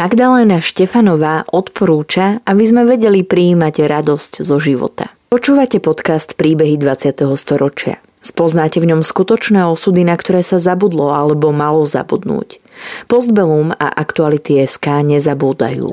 Magdaléna Štefanová odporúča, aby sme vedeli prijímať radosť zo života. Počúvate podcast Príbehy 20. storočia. Spoznáte v ňom skutočné osudy, na ktoré sa zabudlo alebo malo zabudnúť. Postbellum a aktuality SK nezabúdajú.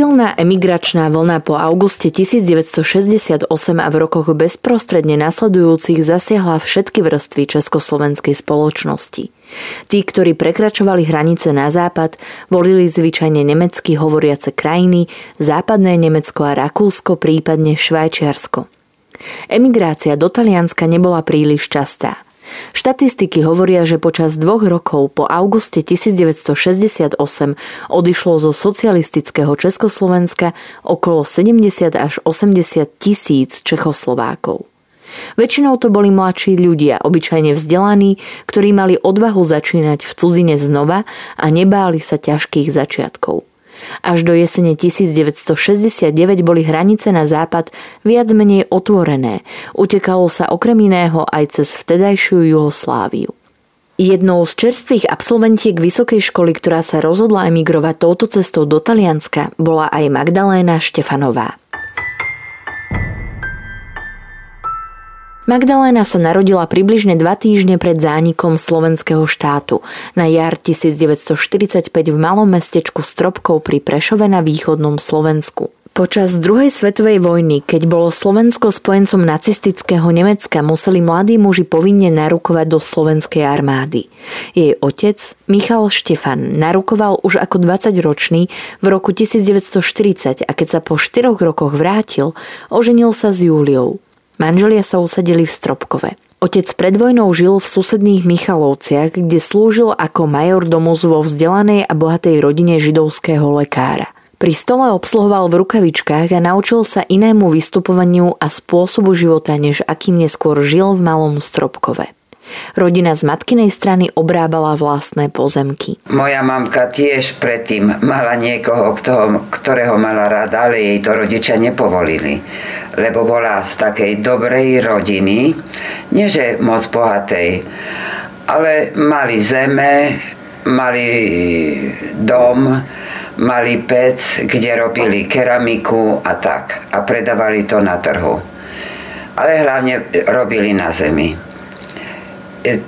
Silná emigračná vlna po auguste 1968 a v rokoch bezprostredne nasledujúcich zasiahla všetky vrstvy československej spoločnosti. Tí, ktorí prekračovali hranice na západ, volili zvyčajne nemecky hovoriace krajiny, západné Nemecko a Rakúsko, prípadne Švajčiarsko. Emigrácia do Talianska nebola príliš častá – Štatistiky hovoria, že počas dvoch rokov po auguste 1968 odišlo zo socialistického Československa okolo 70 až 80 tisíc Čechoslovákov. Väčšinou to boli mladší ľudia, obyčajne vzdelaní, ktorí mali odvahu začínať v cudzine znova a nebáli sa ťažkých začiatkov. Až do jesene 1969 boli hranice na západ viac menej otvorené. Utekalo sa okrem iného aj cez vtedajšiu Jugosláviu. Jednou z čerstvých absolventiek vysokej školy, ktorá sa rozhodla emigrovať touto cestou do Talianska, bola aj Magdaléna Štefanová. Magdaléna sa narodila približne dva týždne pred zánikom slovenského štátu na jar 1945 v malom mestečku Stropkov pri Prešove na východnom Slovensku. Počas druhej svetovej vojny, keď bolo Slovensko spojencom nacistického Nemecka, museli mladí muži povinne narukovať do slovenskej armády. Jej otec, Michal Štefan, narukoval už ako 20-ročný v roku 1940 a keď sa po 4 rokoch vrátil, oženil sa s Júliou. Manželia sa usadili v Stropkove. Otec pred vojnou žil v susedných Michalovciach, kde slúžil ako major domozu vo vzdelanej a bohatej rodine židovského lekára. Pri stole obsluhoval v rukavičkách a naučil sa inému vystupovaniu a spôsobu života, než akým neskôr žil v malom Stropkove. Rodina z matkinej strany obrábala vlastné pozemky. Moja mamka tiež predtým mala niekoho, ktorého mala rada, ale jej to rodičia nepovolili lebo bola z takej dobrej rodiny, nie že moc bohatej, ale mali zeme, mali dom, mali pec, kde robili keramiku a tak. A predávali to na trhu. Ale hlavne robili na zemi.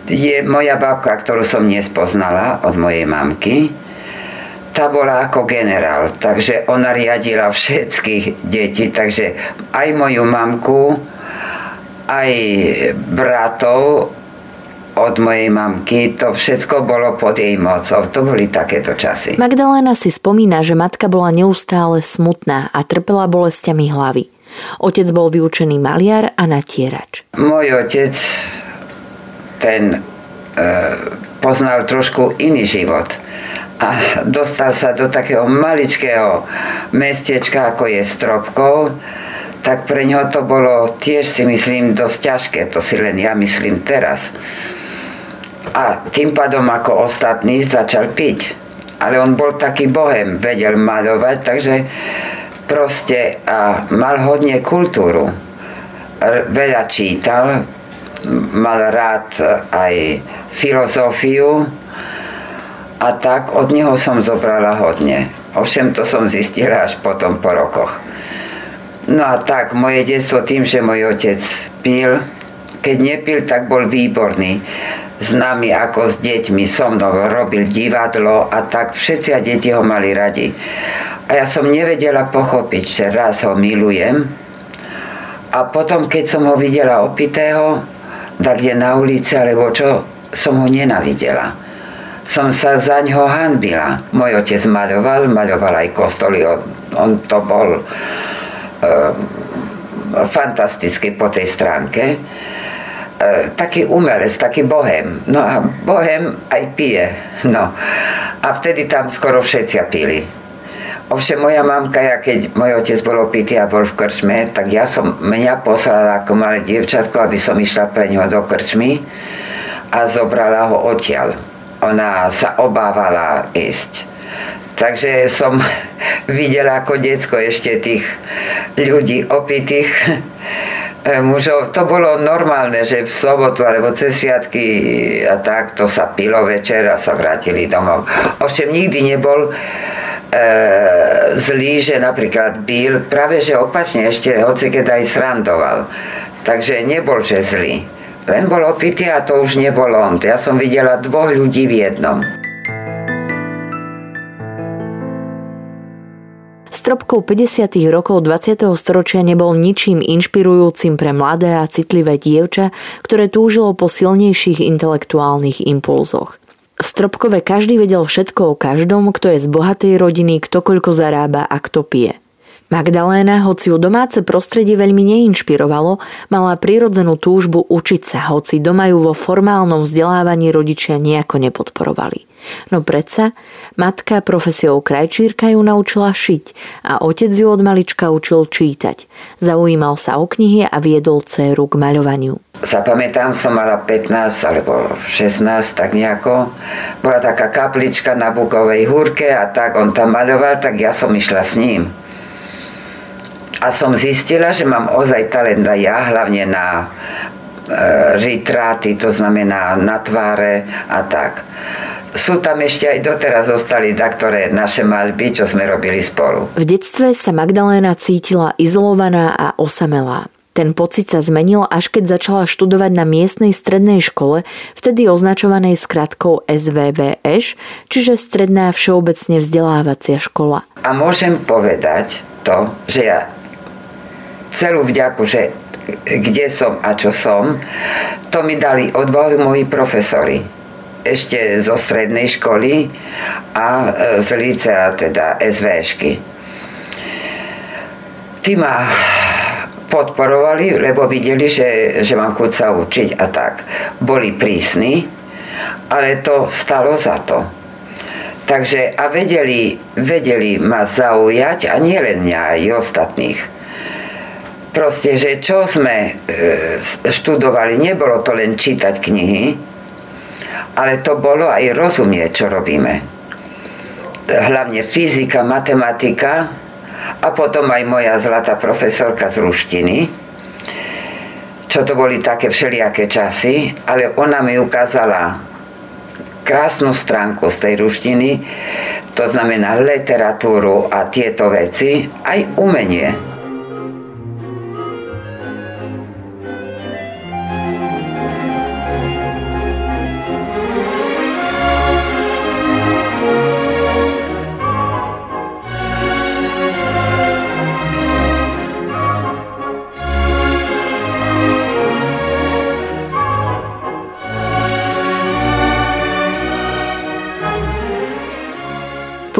Je moja babka, ktorú som nespoznala od mojej mamky, tá bola ako generál, takže ona riadila všetkých detí, takže aj moju mamku, aj bratov od mojej mamky, to všetko bolo pod jej mocou. To boli takéto časy. Magdalena si spomína, že matka bola neustále smutná a trpela bolestiami hlavy. Otec bol vyučený maliar a natierač. Môj otec, ten e, poznal trošku iný život a dostal sa do takého maličkého mestečka, ako je Stropkov, tak pre ňo to bolo tiež si myslím dosť ťažké, to si len ja myslím teraz. A tým pádom ako ostatní začal piť. Ale on bol taký bohem, vedel maľovať, takže proste a mal hodne kultúru. Veľa čítal, mal rád aj filozofiu, a tak od neho som zobrala hodne. Ovšem to som zistila až potom po rokoch. No a tak, moje detstvo tým, že môj otec pil, keď nepil, tak bol výborný. S nami ako s deťmi, so mnou robil divadlo a tak všetci a deti ho mali radi. A ja som nevedela pochopiť, že raz ho milujem a potom, keď som ho videla opitého, je na ulici, alebo čo, som ho nenavidela. Som sa za ňo hanbila. Môj otec maľoval, maľoval aj kostoly. On, on to bol e, fantastický po tej stránke. E, taký umelec, taký bohem. No a bohem aj pije. No. A vtedy tam skoro všetci pili. Ovšem moja mamka, ja keď môj otec bol opitý a bol v krčme, tak ja som, mňa poslala ako malé dievčatko, aby som išla pre ňo do krčmy a zobrala ho odtiaľ. Ona sa obávala ísť. Takže som videla ako decko ešte tých ľudí opitých mužov. To bolo normálne, že v sobotu alebo cez sviatky a tak to sa pilo večer a sa vrátili domov. Ovšem nikdy nebol zlý, že napríklad byl, práve že opačne ešte hoci keď aj srandoval. Takže nebol, že zlý. Len bol opitý a to už nebol on. Ja som videla dvoch ľudí v jednom. Stropkov 50. rokov 20. storočia nebol ničím inšpirujúcim pre mladé a citlivé dievča, ktoré túžilo po silnejších intelektuálnych impulzoch. V Stropkove každý vedel všetko o každom, kto je z bohatej rodiny, kto koľko zarába a kto pije. Magdaléna, hoci ju domáce prostredie veľmi neinšpirovalo, mala prirodzenú túžbu učiť sa, hoci doma ju vo formálnom vzdelávaní rodičia nejako nepodporovali. No predsa, matka profesiou krajčírka ju naučila šiť a otec ju od malička učil čítať. Zaujímal sa o knihy a viedol dceru k maľovaniu. Zapamätám, som mala 15 alebo 16, tak nejako. Bola taká kaplička na Bukovej húrke a tak on tam maľoval, tak ja som išla s ním a som zistila, že mám ozaj talent aj ja, hlavne na e, ritráty, to znamená na tváre a tak. Sú tam ešte aj doteraz zostali taktoré naše maľby, čo sme robili spolu. V detstve sa Magdaléna cítila izolovaná a osamelá. Ten pocit sa zmenil, až keď začala študovať na miestnej strednej škole, vtedy označovanej skratkou SVVŠ, čiže Stredná všeobecne vzdelávacia škola. A môžem povedať to, že ja celú vďaku, že kde som a čo som, to mi dali odvahu moji profesori. Ešte zo strednej školy a e, z licea, teda SVŠky. Tí ma podporovali, lebo videli, že, že mám chuť sa učiť a tak. Boli prísni, ale to stalo za to. Takže a vedeli, vedeli ma zaujať a nie len mňa, aj ostatných. Proste, že čo sme e, študovali, nebolo to len čítať knihy, ale to bolo aj rozumieť, čo robíme. Hlavne fyzika, matematika a potom aj moja zlatá profesorka z ruštiny, čo to boli také všelijaké časy, ale ona mi ukázala krásnu stránku z tej ruštiny, to znamená literatúru a tieto veci, aj umenie.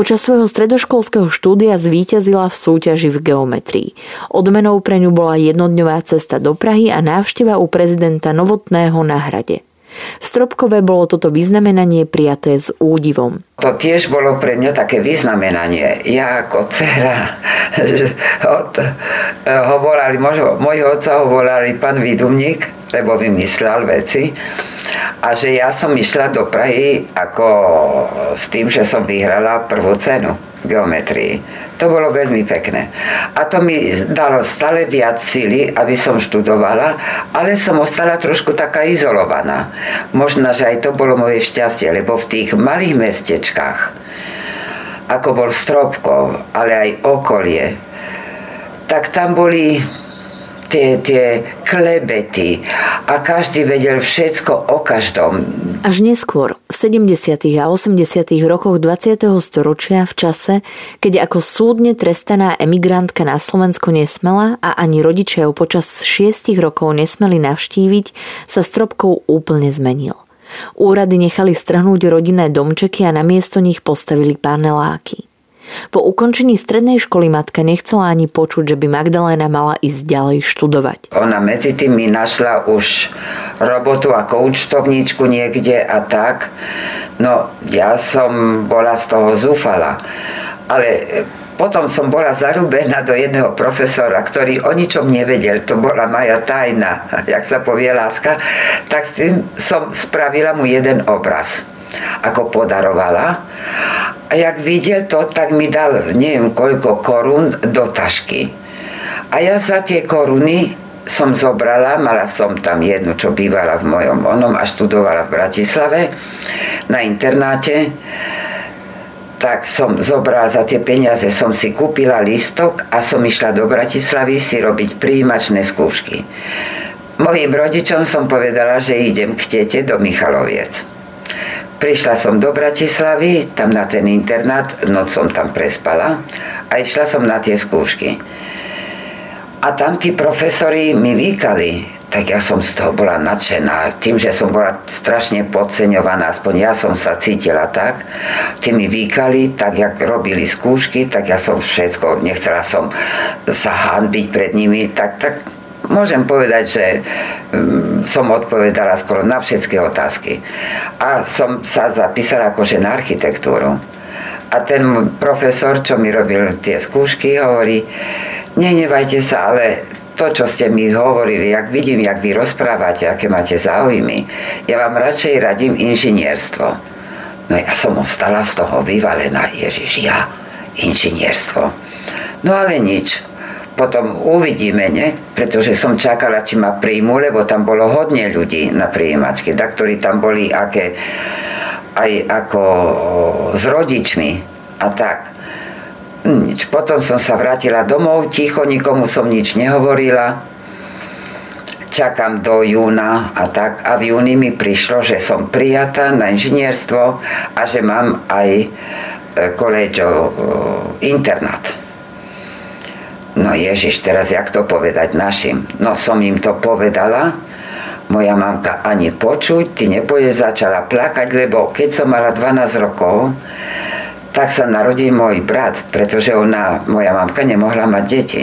Počas svojho stredoškolského štúdia zvíťazila v súťaži v geometrii. Odmenou pre ňu bola jednodňová cesta do Prahy a návšteva u prezidenta Novotného na hrade. V Stropkové bolo toto vyznamenanie prijaté s údivom. To tiež bolo pre mňa také vyznamenanie. Ja ako dcera, od, ho volali, možno, môjho otca ho volali pán Vidumník, lebo vymyslel veci a že ja som išla do Prahy ako s tým, že som vyhrala prvú cenu geometrii. To bolo veľmi pekné. A to mi dalo stále viac síly, aby som študovala, ale som ostala trošku taká izolovaná. Možno, že aj to bolo moje šťastie, lebo v tých malých mestečkách, ako bol Stropkov, ale aj okolie, tak tam boli tie, tie klebety a každý vedel všetko o každom. Až neskôr, 70. a 80. rokoch 20. storočia v čase, keď ako súdne trestaná emigrantka na Slovensko nesmela a ani rodičia ju počas šiestich rokov nesmeli navštíviť, sa Stropkov úplne zmenil. Úrady nechali strhnúť rodinné domčeky a namiesto nich postavili paneláky. Po ukončení strednej školy matka nechcela ani počuť, že by Magdaléna mala ísť ďalej študovať. Ona medzi tým mi našla už robotu ako účtovníčku niekde a tak. No, ja som bola z toho zúfala. Ale potom som bola zarúbená do jedného profesora, ktorý o ničom nevedel, to bola moja tajna, jak sa povie láska, tak s tým som spravila mu jeden obraz ako podarovala. A jak videl to, tak mi dal neviem koľko korún do tašky. A ja za tie koruny som zobrala, mala som tam jednu, čo bývala v mojom onom a študovala v Bratislave na internáte tak som zobrala za tie peniaze, som si kúpila listok a som išla do Bratislavy si robiť príjimačné skúšky. Mojim rodičom som povedala, že idem k tete do Michaloviec. Prišla som do Bratislavy, tam na ten internát, noc som tam prespala a išla som na tie skúšky. A tam tí profesori mi vykali, tak ja som z toho bola nadšená. Tým, že som bola strašne podceňovaná, aspoň ja som sa cítila tak, tí mi výkali, tak jak robili skúšky, tak ja som všetko, nechcela som sa hanbiť pred nimi, tak, tak môžem povedať, že um, som odpovedala skoro na všetky otázky. A som sa zapísala akože na architektúru. A ten profesor, čo mi robil tie skúšky, hovorí, nenevajte sa, ale to, čo ste mi hovorili, jak vidím, jak vy rozprávate, aké máte záujmy, ja vám radšej radím inžinierstvo. No ja som ostala z toho vyvalená, Ježiš, ja, inžinierstvo. No ale nič, potom uvidíme, ne? pretože som čakala, či ma príjmu, lebo tam bolo hodne ľudí na príjimačke, tak, ktorí tam boli aké, aj ako s rodičmi a tak. Nič. Potom som sa vrátila domov, ticho, nikomu som nič nehovorila. Čakám do júna a tak. A v júni mi prišlo, že som prijatá na inžinierstvo a že mám aj e, koleďo e, internát. No Ježiš, teraz jak to povedať našim? No som im to povedala, moja mamka ani počuť, ty nepôjdeš, začala plakať, lebo keď som mala 12 rokov, tak sa narodil môj brat, pretože ona, moja mamka nemohla mať deti.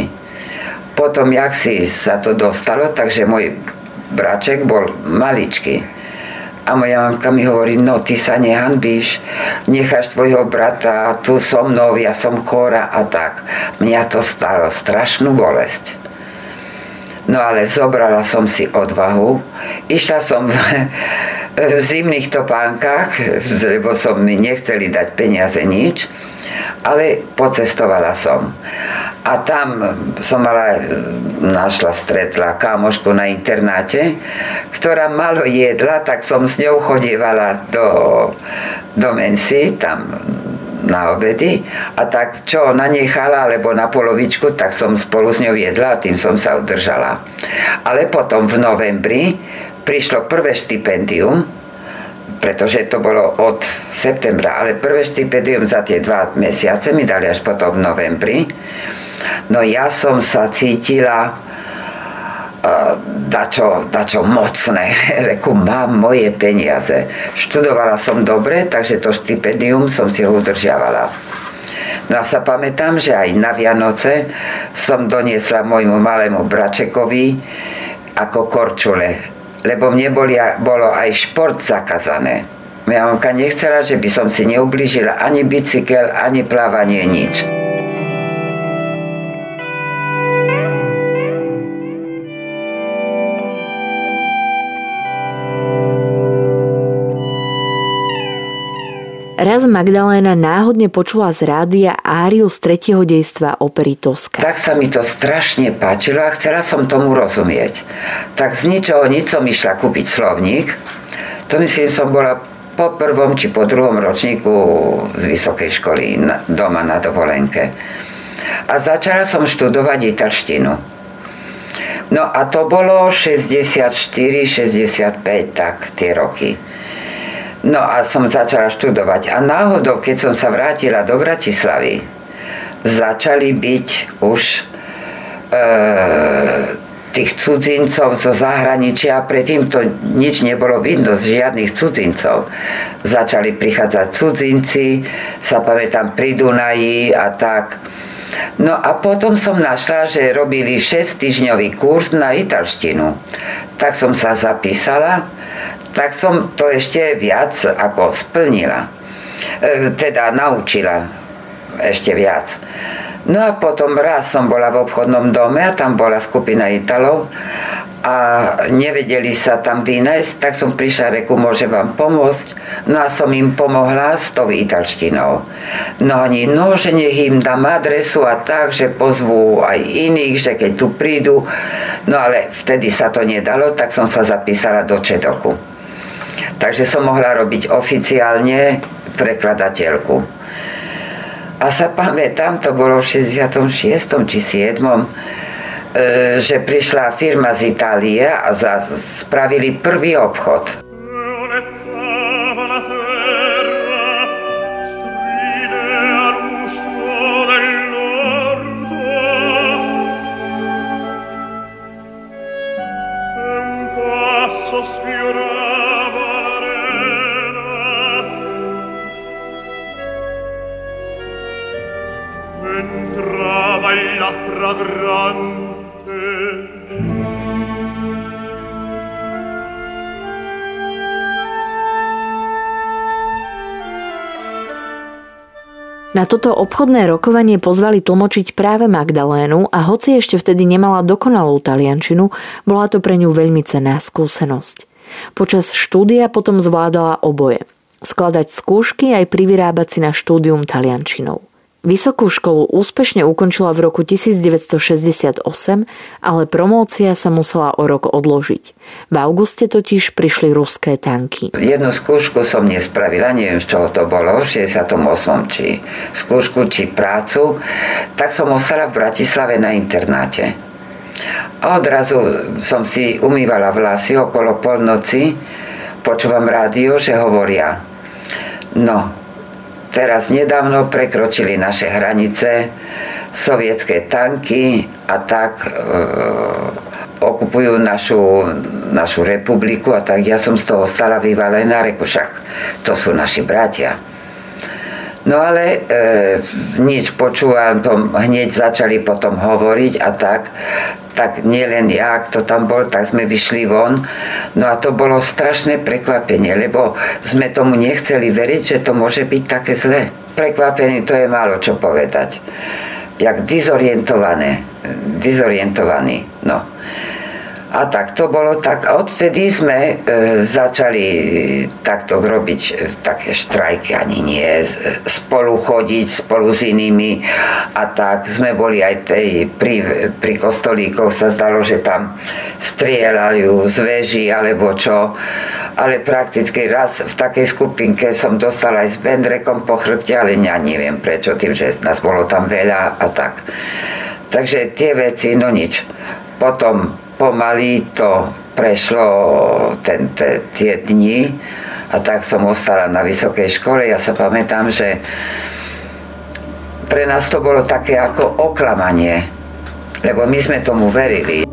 Potom, jak si sa to dostalo, takže môj braček bol maličký. A moja mamka mi hovorí, no ty sa nehanbíš, necháš tvojho brata tu so mnou, ja som chora a tak. Mňa to stalo strašnú bolesť. No ale zobrala som si odvahu, išla som v zimných topánkach, lebo som mi nechceli dať peniaze nič, ale pocestovala som. A tam som mala, našla, stretla kámošku na internáte, ktorá malo jedla, tak som s ňou chodievala do, do Mensi, tam na obedy a tak čo ona nechala alebo na polovičku, tak som spolu s ňou jedla a tým som sa udržala. Ale potom v novembri prišlo prvé štipendium, pretože to bolo od septembra, ale prvé štipendium za tie dva mesiace mi dali až potom v novembri. No ja som sa cítila uh, dačo, dačo mocné, reku, mám moje peniaze. Študovala som dobre, takže to štipendium som si ho udržiavala. No a sa pamätám, že aj na Vianoce som doniesla môjmu malému bračekovi ako korčule lebo mne boli, bolo aj šport zakazané. Moja mamka nechcela, že by som si neublížila ani bicykel, ani plávanie, nič. Raz Magdaléna náhodne počula z rádia áriu z tretieho dejstva opery Toska. Tak sa mi to strašne páčilo a chcela som tomu rozumieť. Tak z ničoho nič som išla kúpiť slovník. To myslím som bola po prvom či po druhom ročníku z vysokej školy doma na dovolenke. A začala som študovať italštinu. No a to bolo 64-65, tak tie roky. No a som začala študovať. A náhodou, keď som sa vrátila do Bratislavy, začali byť už e, tých cudzincov zo zahraničia. Predtým to nič nebolo vidno z žiadnych cudzincov. Začali prichádzať cudzinci, sa pamätám pri Dunaji a tak. No a potom som našla, že robili 6 týždňový kurz na italštinu. Tak som sa zapísala, tak som to ešte viac ako splnila. E, teda naučila ešte viac. No a potom raz som bola v obchodnom dome a tam bola skupina Italov a nevedeli sa tam vynajsť, tak som prišla, reku, môže vám pomôcť. No a som im pomohla s tou italštinou. No oni, no, že nech im dám adresu a tak, že pozvú aj iných, že keď tu prídu. No ale vtedy sa to nedalo, tak som sa zapísala do Čedoku. Takže som mohla robiť oficiálne prekladateľku. A sa pamätám, to bolo v 66. či 7. E, že prišla firma z Itálie a spravili prvý obchod. Na toto obchodné rokovanie pozvali tlmočiť práve Magdalénu a hoci ešte vtedy nemala dokonalú taliančinu, bola to pre ňu veľmi cenná skúsenosť. Počas štúdia potom zvládala oboje. Skladať skúšky aj privyrábať si na štúdium taliančinou. Vysokú školu úspešne ukončila v roku 1968, ale promócia sa musela o rok odložiť. V auguste totiž prišli ruské tanky. Jednu skúšku som nespravila, neviem z čoho to bolo, v 68. či skúšku, či prácu, tak som ostala v Bratislave na internáte. A odrazu som si umývala vlasy okolo polnoci, počúvam rádio, že hovoria, no, teraz nedávno prekročili naše hranice sovietské tanky a tak e, okupujú našu, našu republiku a tak ja som z toho stala vyvalená, reku však to sú naši bratia. No ale e, nič počúvam, to hneď začali potom hovoriť a tak, tak nielen ja, kto tam bol, tak sme vyšli von. No a to bolo strašné prekvapenie, lebo sme tomu nechceli veriť, že to môže byť také zlé. Prekvapenie to je málo čo povedať. Jak dizorientované, dizorientovaný, no. A tak to bolo tak. A odtedy sme e, začali takto robiť e, také štrajky, ani nie, spolu chodiť, spolu s inými. A tak sme boli aj tej, pri, pri kostolíkoch sa zdalo, že tam strieľali z veží alebo čo. Ale prakticky raz v takej skupinke som dostal aj s Bendrekom po chrbte, ale ja neviem prečo, tým, že nás bolo tam veľa a tak. Takže tie veci, no nič. Potom pomaly to prešlo ten, te, tie dni a tak som ostala na vysokej škole. Ja sa pamätám, že pre nás to bolo také ako oklamanie, lebo my sme tomu verili.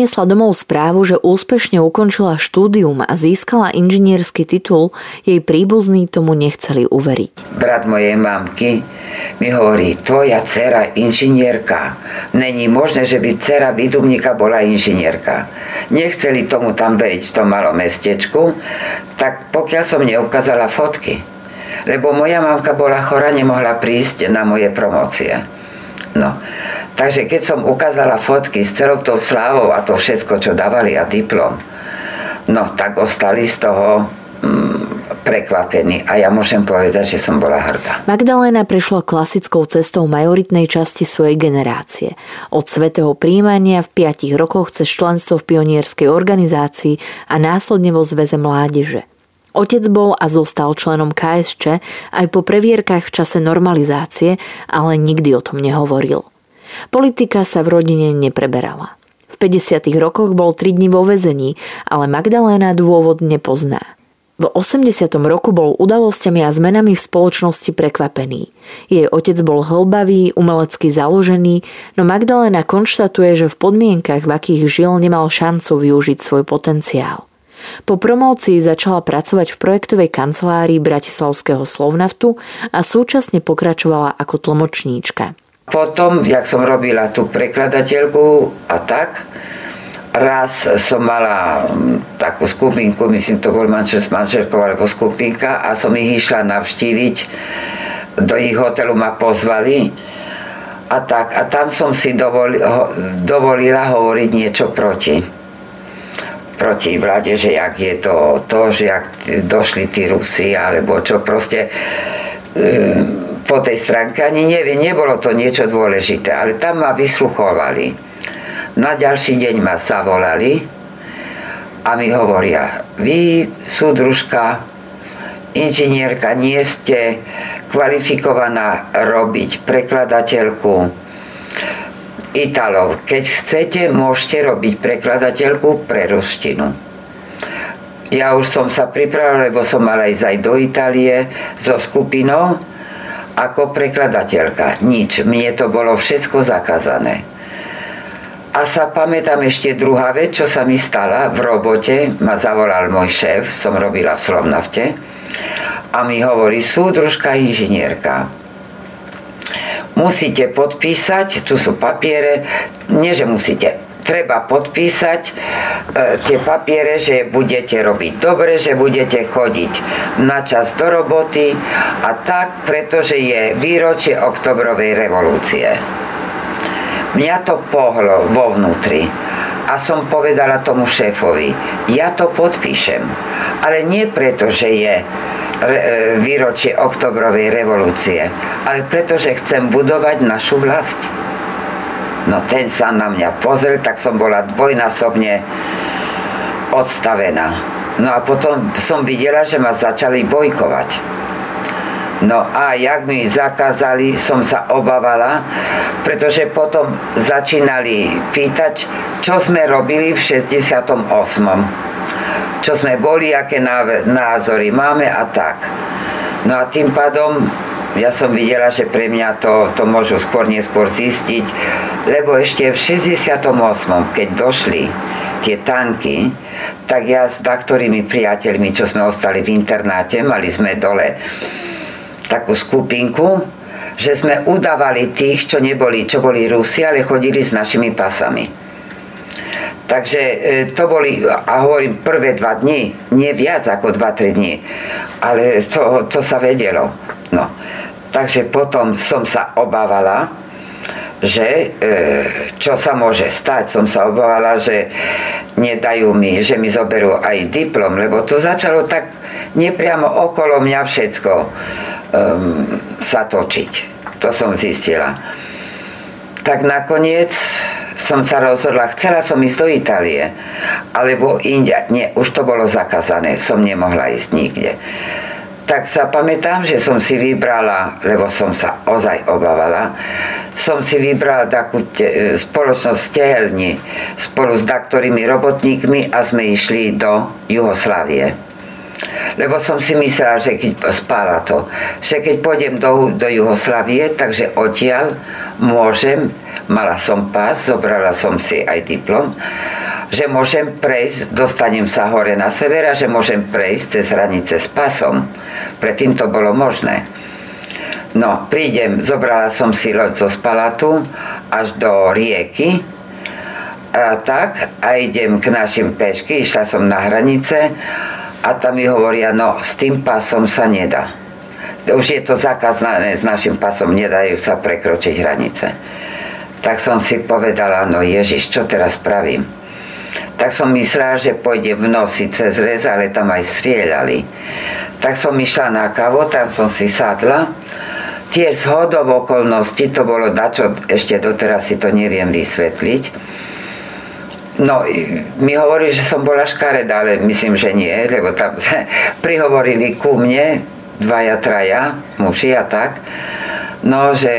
Priniesla domov správu, že úspešne ukončila štúdium a získala inžinierský titul, jej príbuzní tomu nechceli uveriť. Brat mojej mamky mi hovorí, tvoja dcera inžinierka. Není možné, že by dcera výdumníka bola inžinierka. Nechceli tomu tam veriť v tom malom mestečku, tak pokiaľ som neukázala fotky, lebo moja mamka bola chora, nemohla prísť na moje promócie. No. Takže keď som ukázala fotky s celou tou slávou a to všetko, čo dávali a diplom, no tak ostali z toho mm, prekvapený a ja môžem povedať, že som bola hrdá. Magdalena prešla klasickou cestou majoritnej časti svojej generácie. Od svetého príjmania v 5 rokoch cez členstvo v pionierskej organizácii a následne vo Zväze mládeže. Otec bol a zostal členom KSČ aj po previerkach v čase normalizácie, ale nikdy o tom nehovoril. Politika sa v rodine nepreberala. V 50. rokoch bol 3 dní vo vezení, ale Magdaléna dôvod nepozná. V 80. roku bol udalosťami a zmenami v spoločnosti prekvapený. Jej otec bol hlbavý, umelecky založený, no Magdalena konštatuje, že v podmienkach, v akých žil, nemal šancu využiť svoj potenciál. Po promócii začala pracovať v projektovej kancelárii Bratislavského Slovnaftu a súčasne pokračovala ako tlmočníčka. Potom, jak som robila tú prekladateľku a tak, raz som mala mm, takú skupinku, myslím, to bol manžel s manželkou alebo skupinka a som ich išla navštíviť. Do ich hotelu ma pozvali a tak. A tam som si dovolila, dovolila hovoriť niečo proti proti vláde, že jak je to, to že jak došli tí Rusi, alebo čo proste e, po tej stránke, ani neviem, nebolo to niečo dôležité, ale tam ma vysluchovali. Na ďalší deň ma zavolali a mi hovoria, vy, súdružka, inžinierka, nie ste kvalifikovaná robiť prekladateľku Italov. Keď chcete, môžete robiť prekladateľku pre ruštinu. Ja už som sa pripravil, lebo som mala ísť aj do Itálie so skupinou ako prekladateľka. Nič. Mne to bolo všetko zakázané. A sa pamätám ešte druhá vec, čo sa mi stala v robote. Ma zavolal môj šéf, som robila v Slovnafte. A mi hovorí, súdružka inžinierka musíte podpísať, tu sú papiere, nie že musíte, treba podpísať e, tie papiere, že budete robiť dobre, že budete chodiť na čas do roboty a tak, pretože je výročie oktobrovej revolúcie. Mňa to pohlo vo vnútri a som povedala tomu šéfovi, ja to podpíšem, ale nie preto, že je E, výročie oktobrovej revolúcie, ale pretože chcem budovať našu vlast. No ten sa na mňa pozrel, tak som bola dvojnásobne odstavená. No a potom som videla, že ma začali bojkovať. No a jak mi zakázali, som sa obávala, pretože potom začínali pýtať, čo sme robili v 68 čo sme boli, aké názory máme a tak. No a tým pádom ja som videla, že pre mňa to, to môžu skôr neskôr zistiť, lebo ešte v 68. keď došli tie tanky, tak ja s ktorými priateľmi, čo sme ostali v internáte, mali sme dole takú skupinku, že sme udávali tých, čo neboli, čo boli Rusi, ale chodili s našimi pasami. Takže e, to boli, a hovorím, prvé dva dni, nie viac ako dva, tri dni, ale to, to sa vedelo. No. Takže potom som sa obávala, že e, čo sa môže stať, som sa obávala, že nedajú mi, že mi zoberú aj diplom, lebo to začalo tak nepriamo okolo mňa všetko um, sa točiť. To som zistila. Tak nakoniec som sa rozhodla, chcela som ísť do Itálie, alebo India. Nie, už to bolo zakázané, som nemohla ísť nikde. Tak sa pamätám, že som si vybrala, lebo som sa ozaj obávala, som si vybrala takú te, spoločnosť tehelní spolu s daktorými robotníkmi a sme išli do Juhoslávie. Lebo som si myslela, že keď spála to, že keď pôjdem do, do Juhoslávie, takže odtiaľ môžem mala som pás, zobrala som si aj diplom, že môžem prejsť, dostanem sa hore na sever a že môžem prejsť cez hranice s pasom. Predtým to bolo možné. No, prídem, zobrala som si loď zo Spalatu až do rieky, a tak, a idem k našim pešky, išla som na hranice a tam mi hovoria, no s tým pasom sa nedá. Už je to zakázané s našim pasom, nedajú sa prekročiť hranice tak som si povedala, no Ježiš, čo teraz spravím? Tak som myslela, že pôjde v noci cez les, ale tam aj strieľali. Tak som išla na kavo, tam som si sadla. Tiež z hodov okolností, to bolo dačo, ešte doteraz si to neviem vysvetliť. No, mi hovorí, že som bola škareda, ale myslím, že nie, lebo tam prihovorili ku mne, dvaja, traja, muži a tak no, že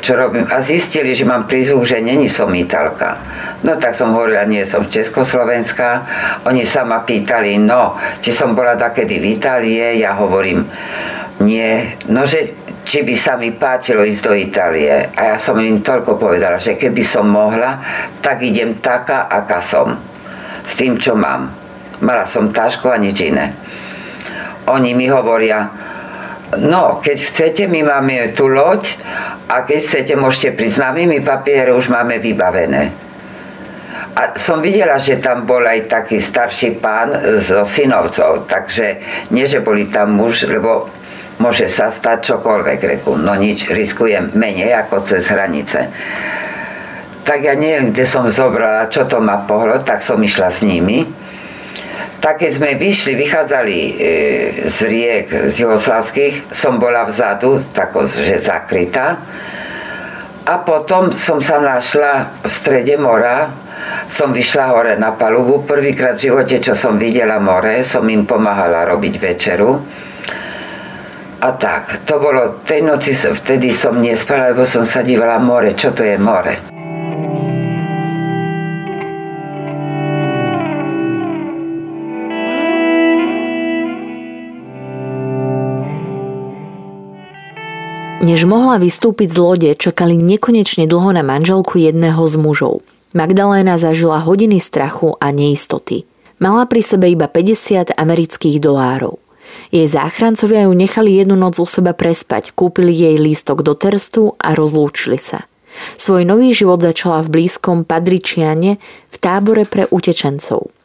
čo robím. A zistili, že mám prízvuk, že není som Italka. No tak som hovorila, nie som Československá. Oni sa ma pýtali, no, či som bola takedy v Itálie. Ja hovorím, nie. No, že či by sa mi páčilo ísť do Itálie. A ja som im toľko povedala, že keby som mohla, tak idem taká, aká som. S tým, čo mám. Mala som tašku a nič iné. Oni mi hovoria, No, keď chcete, my máme tú loď a keď chcete, môžete prísť nami, my papiere už máme vybavené. A som videla, že tam bol aj taký starší pán so synovcov, takže nie, že boli tam muž, lebo môže sa stať čokoľvek, reku, no nič, riskujem menej ako cez hranice. Tak ja neviem, kde som zobrala, čo to ma pohlo, tak som išla s nimi tak keď sme vyšli, vychádzali e, z riek, z juhoslavských, som bola vzadu, tako, že zakrytá. A potom som sa našla v strede mora, som vyšla hore na palubu. Prvýkrát v živote, čo som videla more, som im pomáhala robiť večeru. A tak, to bolo, tej noci, vtedy som nespala, lebo som sa dívala more, čo to je more. Než mohla vystúpiť z lode, čakali nekonečne dlho na manželku jedného z mužov. Magdaléna zažila hodiny strachu a neistoty. Mala pri sebe iba 50 amerických dolárov. Jej záchrancovia ju nechali jednu noc u seba prespať, kúpili jej lístok do Terstu a rozlúčili sa. Svoj nový život začala v blízkom Padričiane v tábore pre utečencov.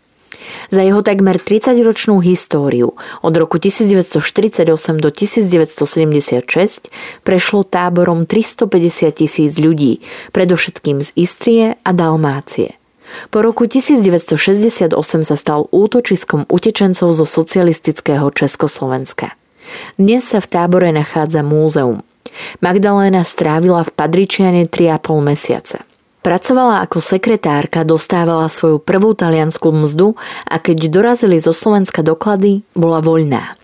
Za jeho takmer 30-ročnú históriu od roku 1948 do 1976 prešlo táborom 350 tisíc ľudí, predovšetkým z Istrie a Dalmácie. Po roku 1968 sa stal útočiskom utečencov zo socialistického Československa. Dnes sa v tábore nachádza múzeum. Magdaléna strávila v Padričiane 3,5 mesiace. Pracovala ako sekretárka, dostávala svoju prvú taliansku mzdu a keď dorazili zo Slovenska doklady, bola voľná.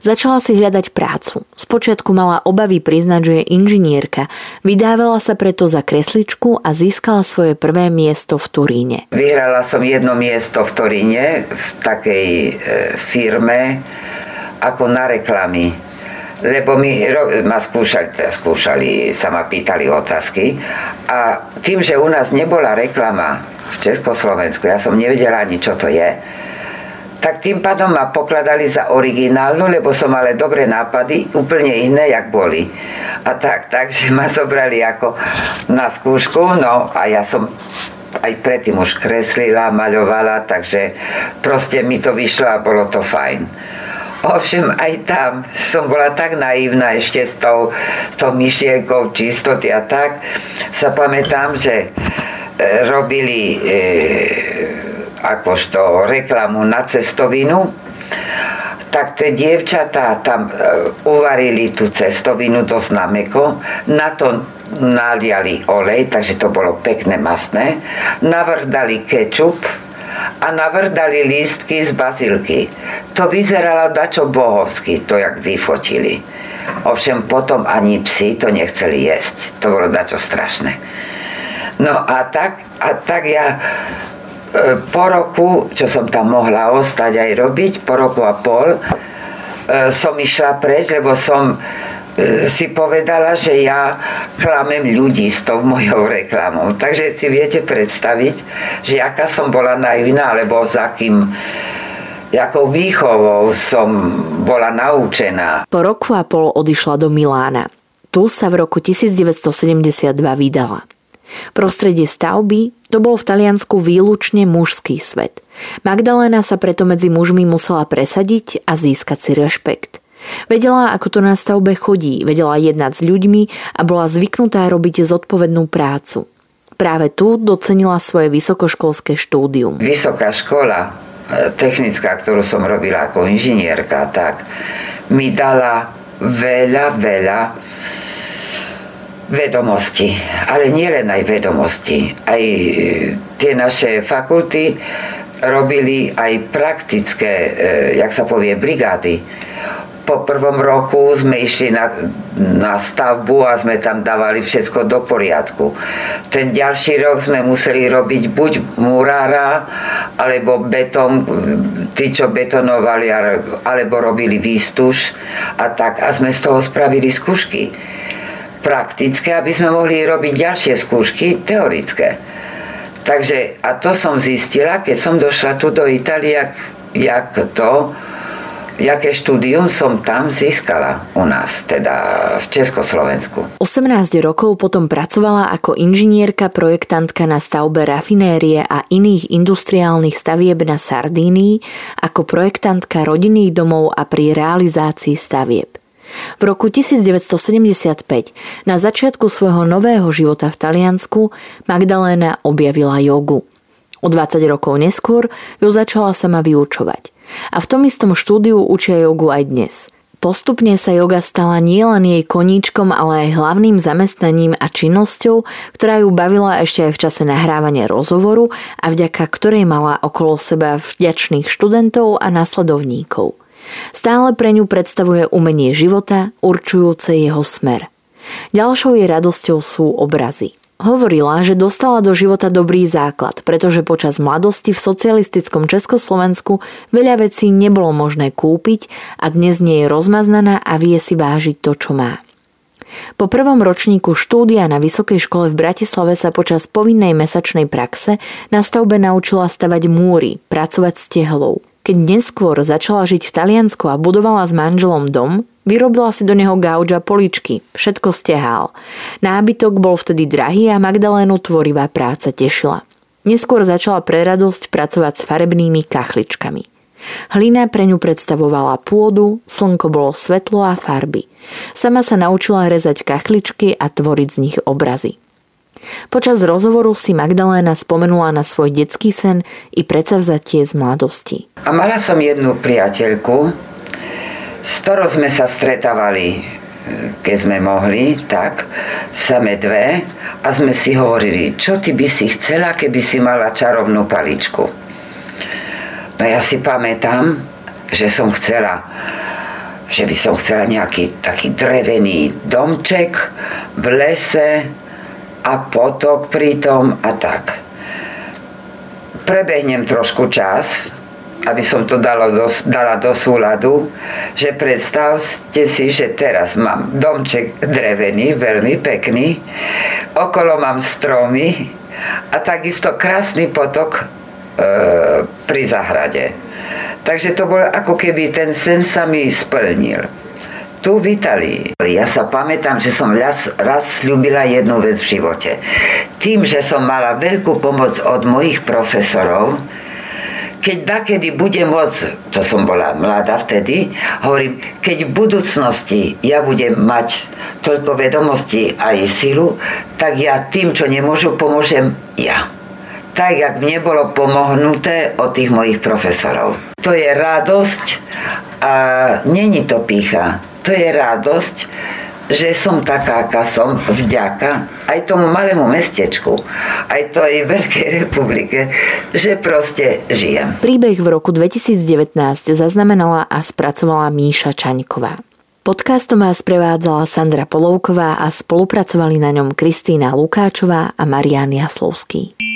Začala si hľadať prácu. Spočiatku mala obavy priznať, že je inžinierka. Vydávala sa preto za kresličku a získala svoje prvé miesto v Turíne. Vyhrala som jedno miesto v Turíne v takej e, firme ako na reklamy lebo mi, ma skúšali, skúšali, sa ma pýtali otázky a tým, že u nás nebola reklama v Československu, ja som nevedela ani čo to je, tak tým pádom ma pokladali za originálnu, lebo som ale dobré nápady, úplne iné, jak boli. A tak, takže ma zobrali ako na skúšku, no a ja som aj predtým už kreslila, maľovala, takže proste mi to vyšlo a bolo to fajn. Ovšem aj tam som bola tak naivná ešte s tou, s tou myšlienkou čistoty a tak. Sa pamätám, že e, robili e, akožto reklamu na cestovinu, tak tie dievčatá tam e, uvarili tú cestovinu dosť nameko, na to naliali olej, takže to bolo pekné masné, navrdali kečup, a navrdali lístky z bazilky. To vyzeralo dačo bohovsky, to jak vyfotili. Ovšem potom ani psi to nechceli jesť. To bolo dačo strašné. No a tak, a tak ja e, po roku, čo som tam mohla ostať aj robiť, po roku a pol, e, som išla preč, lebo som si povedala, že ja klamem ľudí s tou mojou reklamou. Takže si viete predstaviť, že aká som bola naivná, alebo za kým jakou výchovou som bola naučená. Po roku a pol odišla do Milána. Tu sa v roku 1972 vydala. Prostredie stavby to bol v Taliansku výlučne mužský svet. Magdalena sa preto medzi mužmi musela presadiť a získať si rešpekt. Vedela, ako to na stavbe chodí, vedela jednať s ľuďmi a bola zvyknutá robiť zodpovednú prácu. Práve tu docenila svoje vysokoškolské štúdium. Vysoká škola e, technická, ktorú som robila ako inžinierka, tak mi dala veľa, veľa vedomosti. Ale nielen aj vedomosti. Aj e, tie naše fakulty robili aj praktické, e, jak sa povie, brigády. Po prvom roku sme išli na, na stavbu a sme tam dávali všetko do poriadku. Ten ďalší rok sme museli robiť buď murára, alebo beton, tí, čo betonovali, alebo robili výstuž a tak. A sme z toho spravili skúšky praktické, aby sme mohli robiť ďalšie skúšky teorické. Takže, a to som zistila, keď som došla tu do Itálie, jak, jak to, jaké štúdium som tam získala u nás, teda v Československu. 18 rokov potom pracovala ako inžinierka projektantka na stavbe rafinérie a iných industriálnych stavieb na Sardínii, ako projektantka rodinných domov a pri realizácii stavieb. V roku 1975, na začiatku svojho nového života v Taliansku, Magdaléna objavila jogu. O 20 rokov neskôr ju začala sama vyučovať. A v tom istom štúdiu učia jogu aj dnes. Postupne sa joga stala nielen jej koníčkom, ale aj hlavným zamestnaním a činnosťou, ktorá ju bavila ešte aj v čase nahrávania rozhovoru a vďaka ktorej mala okolo seba vďačných študentov a nasledovníkov. Stále pre ňu predstavuje umenie života, určujúce jeho smer. Ďalšou jej radosťou sú obrazy. Hovorila, že dostala do života dobrý základ, pretože počas mladosti v socialistickom Československu veľa vecí nebolo možné kúpiť a dnes nie je rozmaznaná a vie si vážiť to, čo má. Po prvom ročníku štúdia na Vysokej škole v Bratislave sa počas povinnej mesačnej praxe na stavbe naučila stavať múry, pracovať s tehlou. Keď neskôr začala žiť v Taliansku a budovala s manželom dom, vyrobila si do neho gauča poličky, všetko stehal. Nábytok bol vtedy drahý a Magdalénu tvorivá práca tešila. Neskôr začala pre radosť pracovať s farebnými kachličkami. Hlina pre ňu predstavovala pôdu, slnko bolo svetlo a farby. Sama sa naučila rezať kachličky a tvoriť z nich obrazy. Počas rozhovoru si Magdaléna spomenula na svoj detský sen i predsavzatie z mladosti. A mala som jednu priateľku, s ktorou sme sa stretávali, e, keď sme mohli, tak, same dve, a sme si hovorili, čo ty by si chcela, keby si mala čarovnú paličku. No ja si pamätám, že som chcela že by som chcela nejaký taký drevený domček v lese, a potok pritom a tak. Prebehnem trošku čas, aby som to dalo do, dala do súladu, že predstavte si, že teraz mám domček drevený, veľmi pekný, okolo mám stromy a takisto krásny potok e, pri zahrade. Takže to bolo ako keby ten sen sa mi splnil tu v Italii. Ja sa pamätám, že som raz, raz ľúbila jednu vec v živote. Tým, že som mala veľkú pomoc od mojich profesorov, keď nakedy budem môcť, to som bola mladá vtedy, hovorím, keď v budúcnosti ja budem mať toľko vedomostí a aj silu, tak ja tým, čo nemôžu, pomôžem ja. Tak, jak mne bolo pomohnuté od tých mojich profesorov. To je radosť a není to pícha to je radosť, že som taká, aká som, vďaka aj tomu malému mestečku, aj tej Veľkej republike, že proste žijem. Príbeh v roku 2019 zaznamenala a spracovala Míša Čaňková. Podcastom vás prevádzala Sandra Polovková a spolupracovali na ňom Kristýna Lukáčová a Marian Jaslovský.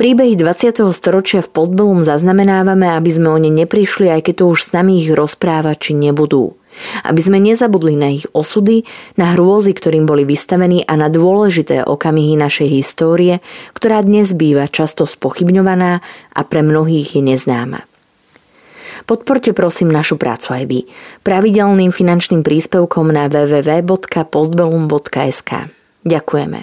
Príbehy 20. storočia v Postbellum zaznamenávame, aby sme o ne neprišli, aj keď to už s nami ich rozprávať či nebudú. Aby sme nezabudli na ich osudy, na hrôzy, ktorým boli vystavení a na dôležité okamihy našej histórie, ktorá dnes býva často spochybňovaná a pre mnohých je neznáma. Podporte prosím našu prácu aj vy pravidelným finančným príspevkom na www.postbellum.sk. Ďakujeme.